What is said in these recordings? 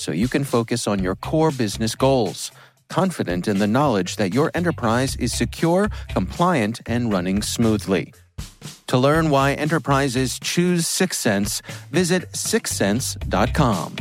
so you can focus on your core business goals. Confident in the knowledge that your enterprise is secure, compliant, and running smoothly. To learn why enterprises choose Syxsense, visit syxsense.com.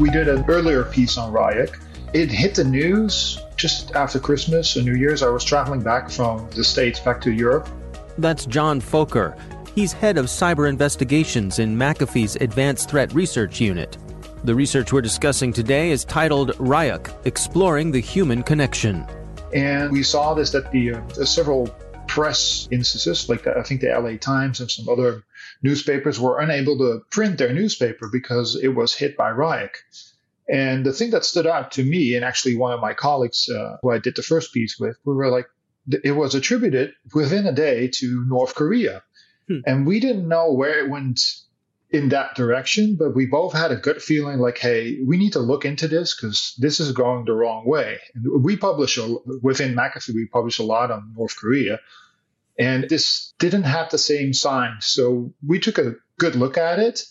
We did an earlier piece on Ryuk. It hit the news just after Christmas and New Year's. I was traveling back from the States back to Europe. That's John Fokker. He's head of cyber investigations in McAfee's Advanced Threat Research Unit. The research we're discussing today is titled Ryuk Exploring the Human Connection. And we saw this that the uh, several press instances, like the, I think the LA Times and some other newspapers, were unable to print their newspaper because it was hit by Ryuk. And the thing that stood out to me, and actually one of my colleagues uh, who I did the first piece with, we were like, it was attributed within a day to North Korea. Hmm. And we didn't know where it went in that direction, but we both had a good feeling like, hey, we need to look into this because this is going the wrong way. And we publish a, within McAfee, we publish a lot on North Korea, and this didn't have the same signs. So we took a good look at it.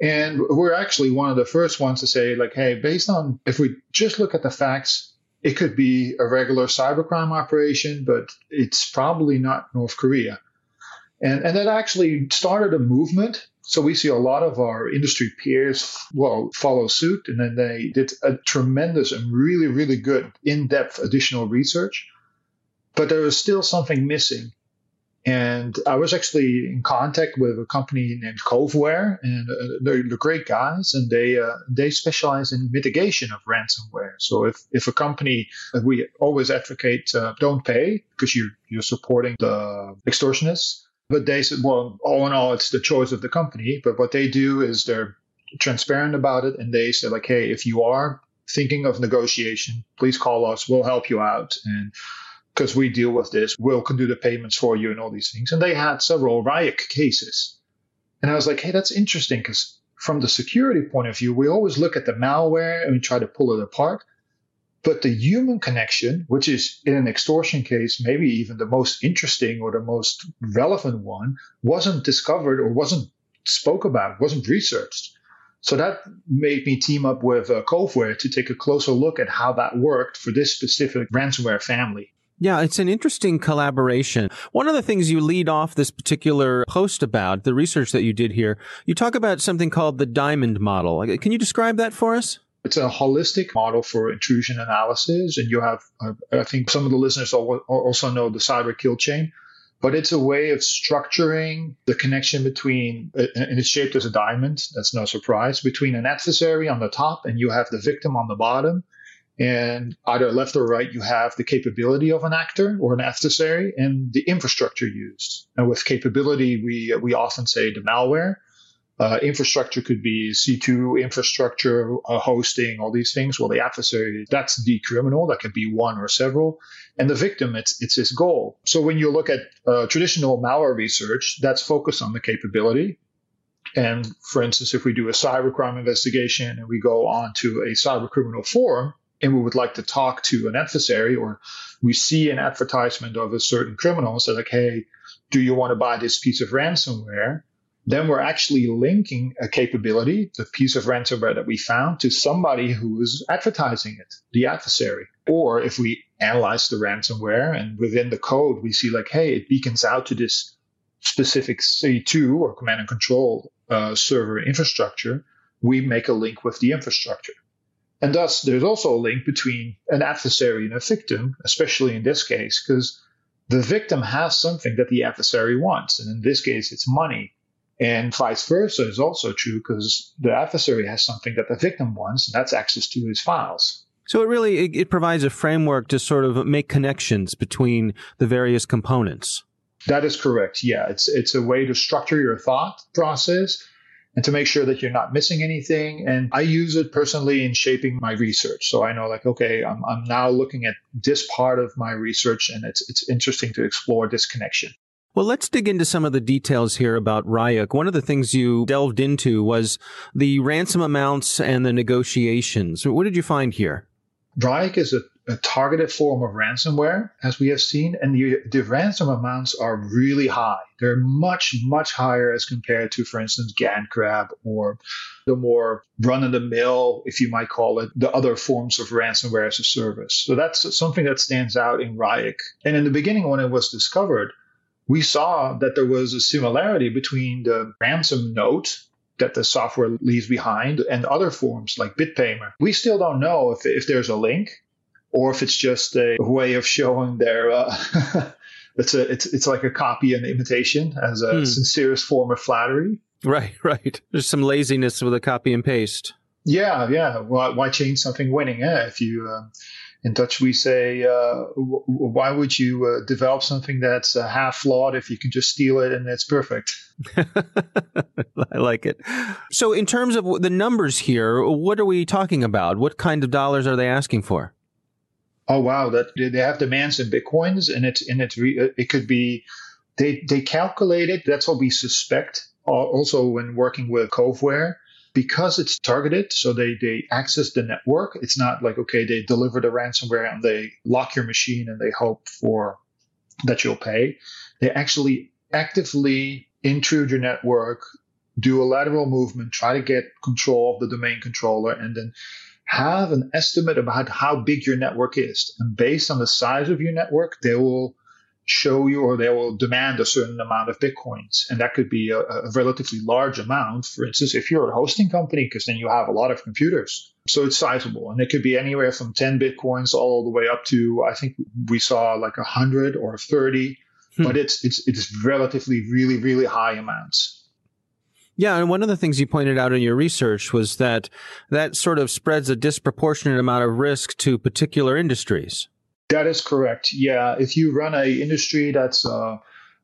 And we're actually one of the first ones to say, like, hey, based on if we just look at the facts, it could be a regular cybercrime operation, but it's probably not North Korea. And, and that actually started a movement so we see a lot of our industry peers, well, follow suit, and then they did a tremendous and really, really good in-depth additional research. But there was still something missing. And I was actually in contact with a company named Coveware, and uh, they're, they're, great guys, and they uh, they specialize in mitigation of ransomware. So if, if a company, we always advocate uh, don't pay because you're you're supporting the extortionists. But they said, well, all in all, it's the choice of the company. But what they do is they're transparent about it, and they say like, hey, if you are thinking of negotiation, please call us. We'll help you out, and because we deal with this, we'll can do the payments for you and all these things. And they had several Ryuk cases, and I was like, hey, that's interesting because from the security point of view, we always look at the malware and we try to pull it apart. But the human connection, which is in an extortion case, maybe even the most interesting or the most relevant one, wasn't discovered or wasn't spoke about, wasn't researched. So that made me team up with uh, Coveware to take a closer look at how that worked for this specific ransomware family. Yeah, it's an interesting collaboration. One of the things you lead off this particular post about, the research that you did here, you talk about something called the diamond model. Can you describe that for us? It's a holistic model for intrusion analysis. And you have, uh, I think some of the listeners also know the cyber kill chain, but it's a way of structuring the connection between, uh, and it's shaped as a diamond. That's no surprise between an adversary on the top and you have the victim on the bottom and either left or right, you have the capability of an actor or an adversary and the infrastructure used. And with capability, we, we often say the malware. Uh, infrastructure could be C2 infrastructure, uh, hosting, all these things. Well, the adversary, that's the criminal. That could be one or several. And the victim, it's, it's his goal. So when you look at uh, traditional malware research, that's focused on the capability. And for instance, if we do a cybercrime investigation and we go on to a cyber criminal forum, and we would like to talk to an adversary or we see an advertisement of a certain criminal and say like hey do you want to buy this piece of ransomware? Then we're actually linking a capability the piece of ransomware that we found to somebody who is advertising it the adversary. Or if we analyze the ransomware and within the code we see like hey it beacons out to this specific c2 or command and control uh, server infrastructure. We make a link with the infrastructure and thus, there's also a link between an adversary and a victim, especially in this case, because the victim has something that the adversary wants. And in this case, it's money. And vice versa is also true because the adversary has something that the victim wants, and that's access to his files. So it really it, it provides a framework to sort of make connections between the various components. That is correct. Yeah, it's it's a way to structure your thought process and to make sure that you're not missing anything. And I use it personally in shaping my research. So I know like, okay, I'm, I'm now looking at this part of my research and it's, it's interesting to explore this connection. Well, let's dig into some of the details here about Ryuk. One of the things you delved into was the ransom amounts and the negotiations. What did you find here? Ryuk is a a targeted form of ransomware, as we have seen, and the, the ransom amounts are really high. They're much, much higher as compared to, for instance, GandCrab or the more run of the mill, if you might call it, the other forms of ransomware as a service. So that's something that stands out in Ryuk. And in the beginning, when it was discovered, we saw that there was a similarity between the ransom note that the software leaves behind and other forms like BitPaymer. We still don't know if, if there's a link or if it's just a way of showing their uh, it's a it's it's like a copy and imitation as a hmm. sincerest form of flattery. Right, right. There's some laziness with a copy and paste. Yeah, yeah. Why, why change something winning? Yeah, if you uh, in Dutch we say, uh, w- why would you uh, develop something that's uh, half flawed if you can just steal it and it's perfect? I like it. So, in terms of the numbers here, what are we talking about? What kind of dollars are they asking for? Oh wow, that they have demands in bitcoins, and it's and it's re, uh, it could be they they calculate it. That's what we suspect. Also, when working with Coveware, because it's targeted, so they they access the network. It's not like okay, they deliver the ransomware and they lock your machine and they hope for that you'll pay. They actually actively intrude your network, do a lateral movement, try to get control of the domain controller, and then have an estimate about how big your network is. And based on the size of your network, they will show you or they will demand a certain amount of bitcoins. And that could be a, a relatively large amount. For instance, if you're a hosting company, because then you have a lot of computers. So it's sizable. And it could be anywhere from 10 bitcoins all the way up to, I think we saw like 100 or 30. Hmm. But it's, it's, it's relatively, really, really high amounts. Yeah, and one of the things you pointed out in your research was that that sort of spreads a disproportionate amount of risk to particular industries. That is correct. Yeah, if you run a industry that's uh,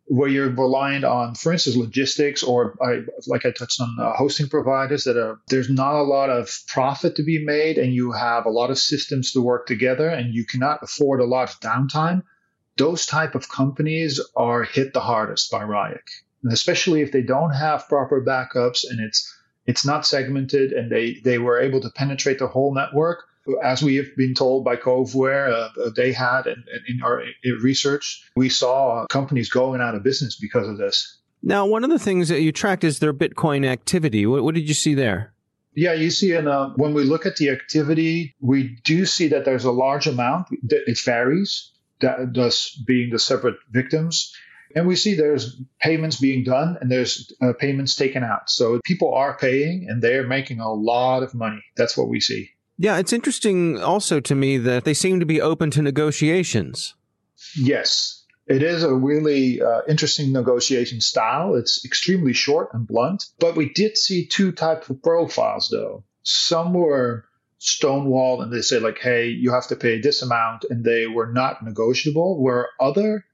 where you're reliant on, for instance, logistics, or I, like I touched on, uh, hosting providers that are there's not a lot of profit to be made, and you have a lot of systems to work together, and you cannot afford a lot of downtime. Those type of companies are hit the hardest by Ryuk and especially if they don't have proper backups and it's it's not segmented and they they were able to penetrate the whole network As we have been told by Coveware, uh, they had in, in our research, we saw companies going out of business because of this. Now, one of the things that you tracked is their Bitcoin activity. What, what did you see there? Yeah, you see, in, uh, when we look at the activity, we do see that there's a large amount. It varies, that, thus being the separate victims. And we see there's payments being done and there's uh, payments taken out. So people are paying and they're making a lot of money. That's what we see. Yeah, it's interesting also to me that they seem to be open to negotiations. Yes, it is a really uh, interesting negotiation style. It's extremely short and blunt. But we did see two types of profiles, though. Some were stonewalled and they said, like, hey, you have to pay this amount, and they were not negotiable, where other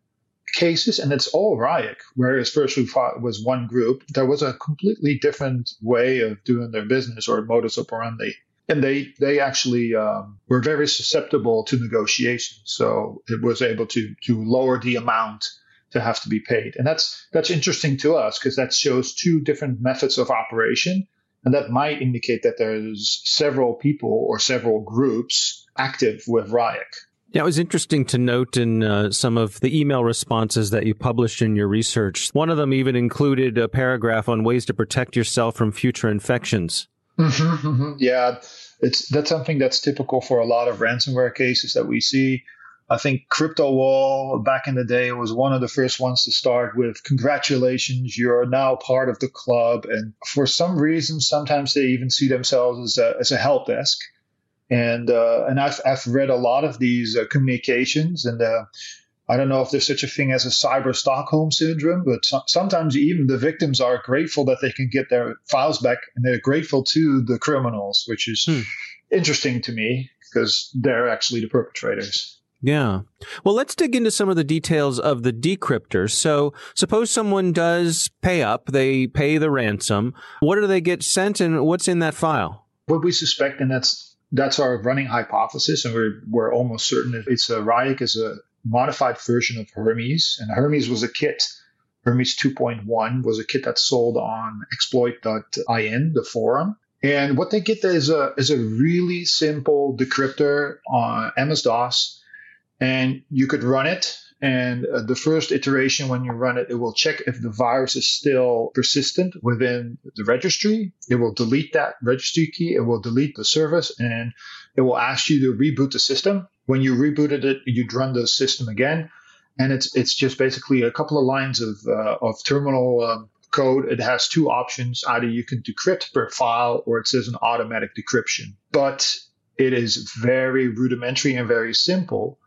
cases, and it's all Ryuk. Whereas first we fought was one group, there was a completely different way of doing their business or modus operandi. And they they actually um, were very susceptible to negotiation, so it was able to to lower the amount to have to be paid, and that's that's interesting to us because that shows two different methods of operation, and that might indicate that there's several people or several groups active with Ryuk. Yeah, it was interesting to note in uh, some of the email responses that you published in your research. One of them even included a paragraph on ways to protect yourself from future infections. Mm-hmm. Yeah, it's that's something that's typical for a lot of ransomware cases that we see. I think CryptoWall back in the day was one of the first ones to start with congratulations, you're now part of the club. And for some reason, sometimes they even see themselves as a, as a help desk and uh, and I've I've read a lot of these uh, communications, and uh, I don't know if there's such a thing as a cyber Stockholm syndrome, but so- sometimes even the victims are grateful that they can get their files back, and they're grateful to the criminals, which is hmm. interesting to me because they're actually the perpetrators. Yeah. Well, let's dig into some of the details of the decryptors. So, suppose someone does pay up, they pay the ransom. What do they get sent, and what's in that file? What we suspect, and that's that's our running hypothesis, and we're, we're almost certain it's a Ryuk is a modified version of Hermes, and Hermes was a kit. Hermes 2.1 was a kit that sold on exploit.in, the forum. And what they get is a is a really simple decryptor on MS DOS, and you could run it and uh, the first iteration, when you run it, it will check if the virus is still persistent within the registry. It will delete that registry key. It will delete the service and it will ask you to reboot the system. When you rebooted it, you'd run the system again. And it's, it's just basically a couple of lines of, uh, of terminal um, code. It has two options. Either you can decrypt per file or it says an automatic decryption. But it is very rudimentary and very simple.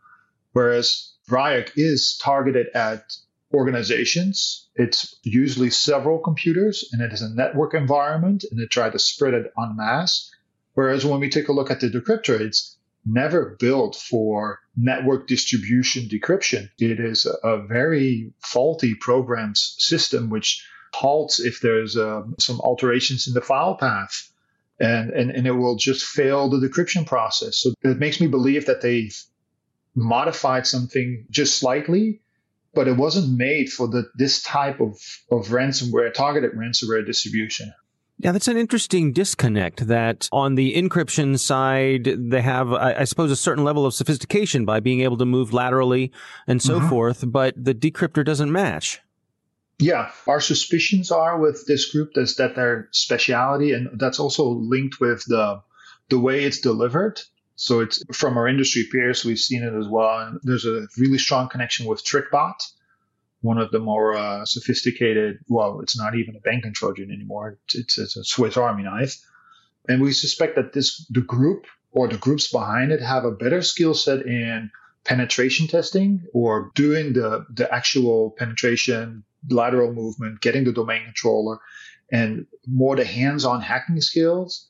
Whereas Ryuk is targeted at organizations. It's usually several computers and it is a network environment and they try to spread it en masse. Whereas when we take a look at the decryptor, it's never built for network distribution decryption. It is a, a very faulty programs system which halts if there's um, some alterations in the file path. And, and, and it will just fail the decryption process. So it makes me believe that they've modified something just slightly, but it wasn't made for the this type of, of ransomware, targeted ransomware distribution. Yeah, that's an interesting disconnect that on the encryption side, they have, I, I suppose, a certain level of sophistication by being able to move laterally and so mm-hmm. forth, but the decryptor doesn't match. Yeah, our suspicions are with this group is that their speciality, and that's also linked with the the way it's delivered. So it's from our industry peers, we've seen it as well. And there's a really strong connection with TrickBot, one of the more uh, sophisticated, well, it's not even a banking Trojan anymore. It's, it's a Swiss Army knife. And we suspect that this, the group or the groups behind it have a better skill set in penetration testing or doing the, the actual penetration, lateral movement, getting the domain controller, and more the hands on hacking skills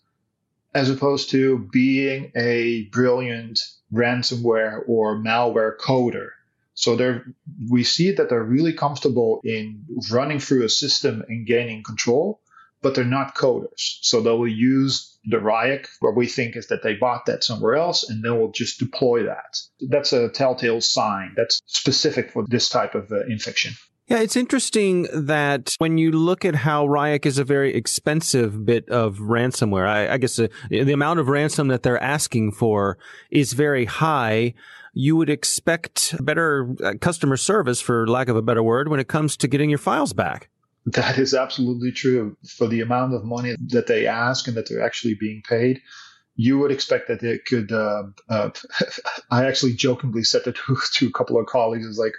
as opposed to being a brilliant ransomware or malware coder. So we see that they're really comfortable in running through a system and gaining control, but they're not coders. So they will use the Ryuk. What we think is that they bought that somewhere else and they will just deploy that. That's a telltale sign that's specific for this type of uh, infection. Yeah, it's interesting that when you look at how Ryuk is a very expensive bit of ransomware, I, I guess the, uh, the amount of ransom that they're asking for is very high. You would expect better uh, customer service, for lack of a better word, when it comes to getting your files back. That is absolutely true. For the amount of money that they ask and that they're actually being paid, you would expect that they could. Uh, uh, I actually jokingly said that to, to a couple of colleagues, is like,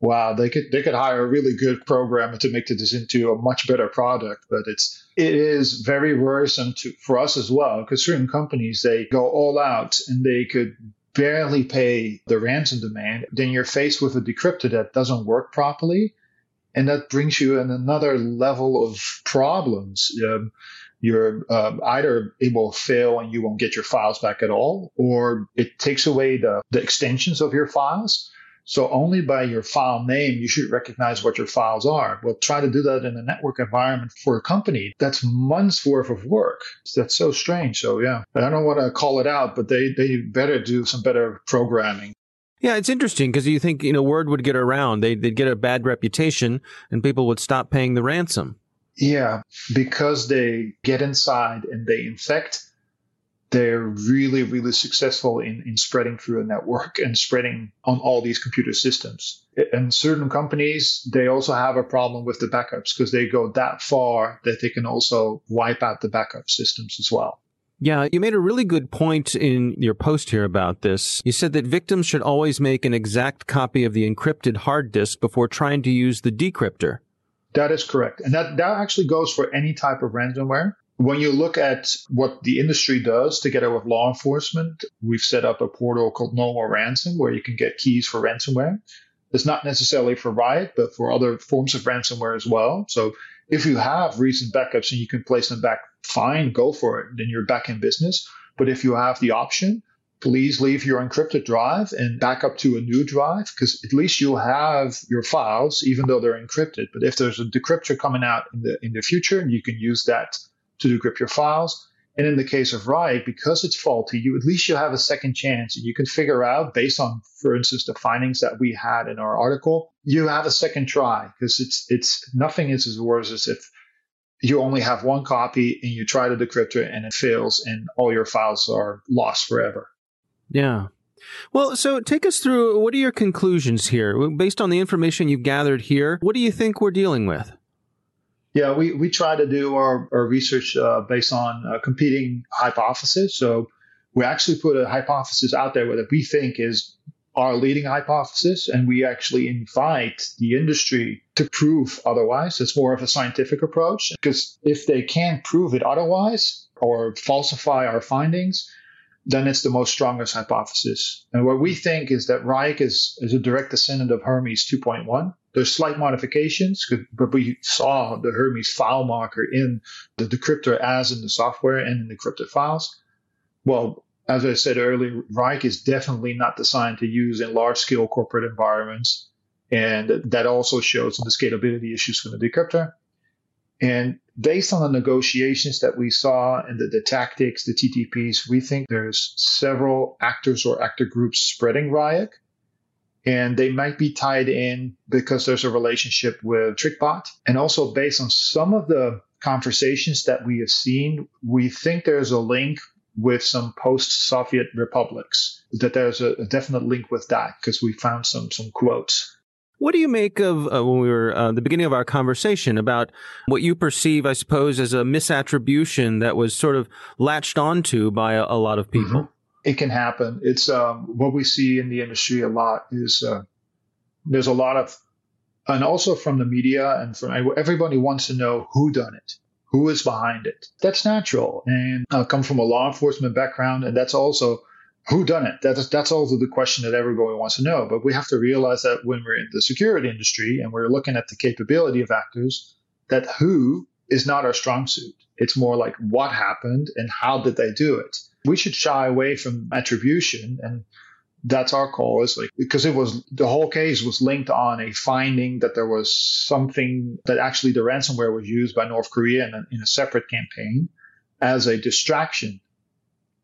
wow, they could they could hire a really good programmer to make this into a much better product. But it's it is very worrisome to for us as well because certain companies they go all out and they could barely pay the ransom demand. Then you're faced with a decryptor that doesn't work properly, and that brings you in another level of problems. Um, you're um, either it will fail and you won't get your files back at all, or it takes away the, the extensions of your files so only by your file name, you should recognize what your files are. Well, try to do that in a network environment for a company. That's months worth of work. That's so strange. So yeah, I don't want to call it out, but they, they better do some better programming. Yeah, it's interesting because you think, you know, word would get around. They'd, they'd get a bad reputation and people would stop paying the ransom. Yeah, because they get inside and they infect they're really, really successful in, in spreading through a network and spreading on all these computer systems. And certain companies, they also have a problem with the backups because they go that far that they can also wipe out the backup systems as well. Yeah, you made a really good point in your post here about this. You said that victims should always make an exact copy of the encrypted hard disk before trying to use the decryptor. That is correct. And that, that actually goes for any type of ransomware when you look at what the industry does together with law enforcement, we've set up a portal called No More Ransom where you can get keys for ransomware. It's not necessarily for Ryuk, but for other forms of ransomware as well. So if you have recent backups and you can place them back, fine, go for it. Then you're back in business. But if you have the option, please leave your encrypted drive and back up to a new drive because at least you'll have your files, even though they're encrypted. But if there's a decryptor coming out in the in the future, and you can use that to decrypt your files. And in the case of Ryuk, because it's faulty, you at least you have a second chance and you can figure out based on, for instance, the findings that we had in our article, you have a second try because it's it's nothing is as worse as if you only have one copy and you try to decrypt it and it fails and all your files are lost forever. Yeah. Well, so take us through what are your conclusions here? Based on the information you've gathered here, what do you think we're dealing with? Yeah, we, we try to do our, our research uh, based on uh, competing hypotheses. So we actually put a hypothesis out there that we think is our leading hypothesis, and we actually invite the industry to prove otherwise. It's more of a scientific approach because if they can't prove it otherwise or falsify our findings, then it's the most strongest hypothesis. And what we think is that Ryuk is, is a direct descendant of Hermes 2.1. There's slight modifications, but we saw the Hermes file marker in the decryptor as in the software and in the encrypted files. Well, as I said earlier, Ryuk is definitely not designed to use in large scale corporate environments. And that also shows the scalability issues from the decryptor. And based on the negotiations that we saw and the, the tactics, the TTPs, we think there's several actors or actor groups spreading Ryuk. And they might be tied in because there's a relationship with TrickBot. And also based on some of the conversations that we have seen, we think there's a link with some post-Soviet republics. That there's a, a definite link with that because we found some some quotes. What do you make of uh, when we were uh, the beginning of our conversation about what you perceive, I suppose, as a misattribution that was sort of latched onto by a, a lot of people? Mm-hmm. It can happen. It's um, what we see in the industry a lot. Is uh, there's a lot of, and also from the media and from everybody wants to know who done it, who is behind it. That's natural, and I come from a law enforcement background, and that's also who done it? That's that's also the question that everybody wants to know. But we have to realize that when we're in the security industry and we're looking at the capability of actors, that who is not our strong suit. It's more like what happened and how did they do it. We should shy away from attribution and that's our call is like because it was the whole case was linked on a finding that there was something that actually the ransomware was used by North Korea in a, in a separate campaign as a distraction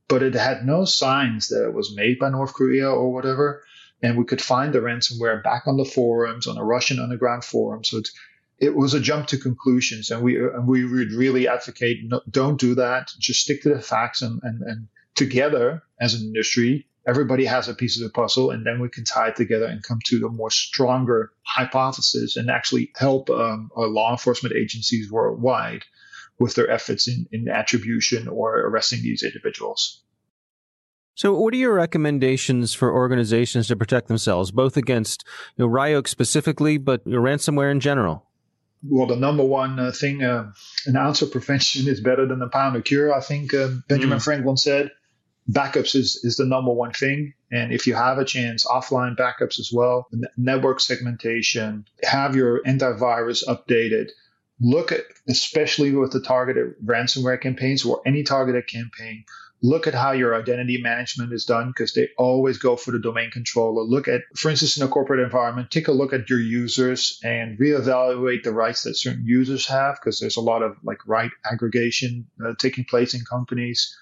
but it had no signs that it was made by North Korea or whatever. and we could find the ransomware back on the forums, on a Russian underground forum. So it was a jump to conclusions, and we and we would really advocate no, don't do that. Just stick to the facts, and, and and together as an industry, everybody has a piece of the puzzle, and then we can tie it together and come to a more stronger hypothesis, and actually help um, law enforcement agencies worldwide with their efforts in, in attribution or arresting these individuals. So, what are your recommendations for organizations to protect themselves, both against you know, Ryuk specifically, but ransomware in general? Well, the number one uh, thing, uh, an ounce of prevention is better than a pound of cure. I think uh, Benjamin mm. Franklin said. Backups is, is the number one thing. And if you have a chance, offline backups as well, network segmentation, have your antivirus updated look at, especially with the targeted ransomware campaigns or any targeted campaign, look at how your identity management is done because they always go for the domain controller. Look at, for instance, in a corporate environment, take a look at your users and reevaluate the rights that certain users have because there's a lot of like right aggregation uh, taking place in companies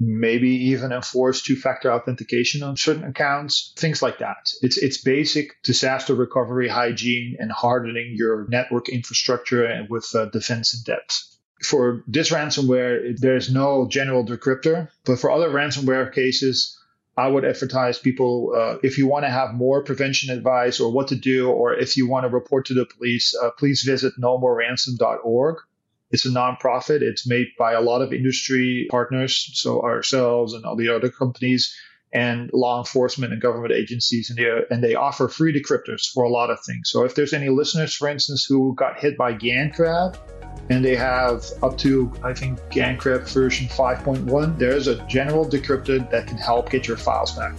maybe even enforce two-factor authentication on certain accounts, things like that. It's it's basic disaster recovery hygiene and hardening your network infrastructure and with uh, defense in depth. For this ransomware, there's no general decryptor, but for other ransomware cases, I would advertise people uh, if you want to have more prevention advice or what to do, or if you want to report to the police, uh, please visit nomoreransom.org. It's a nonprofit. It's made by a lot of industry partners, so ourselves and all the other companies and law enforcement and government agencies, and they, and they offer free decryptors for a lot of things. So if there's any listeners, for instance, who got hit by GandCrab, and they have up to I think GandCrab version 5.1, there's a general decryptor that can help get your files back.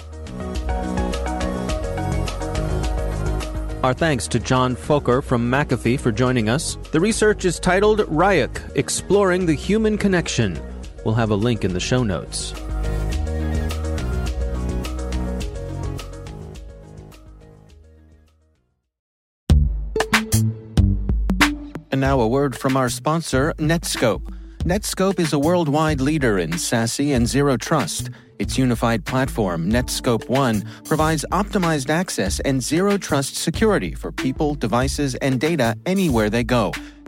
Our thanks to John Fokker from McAfee for joining us. The research is titled Ryuk Exploring the Human Connection. We'll have a link in the show notes. And now a word from our sponsor, Netskope. Netskope is a worldwide leader in SASE and zero trust. Its unified platform, Netskope One, provides optimized access and zero trust security for people, devices, and data anywhere they go,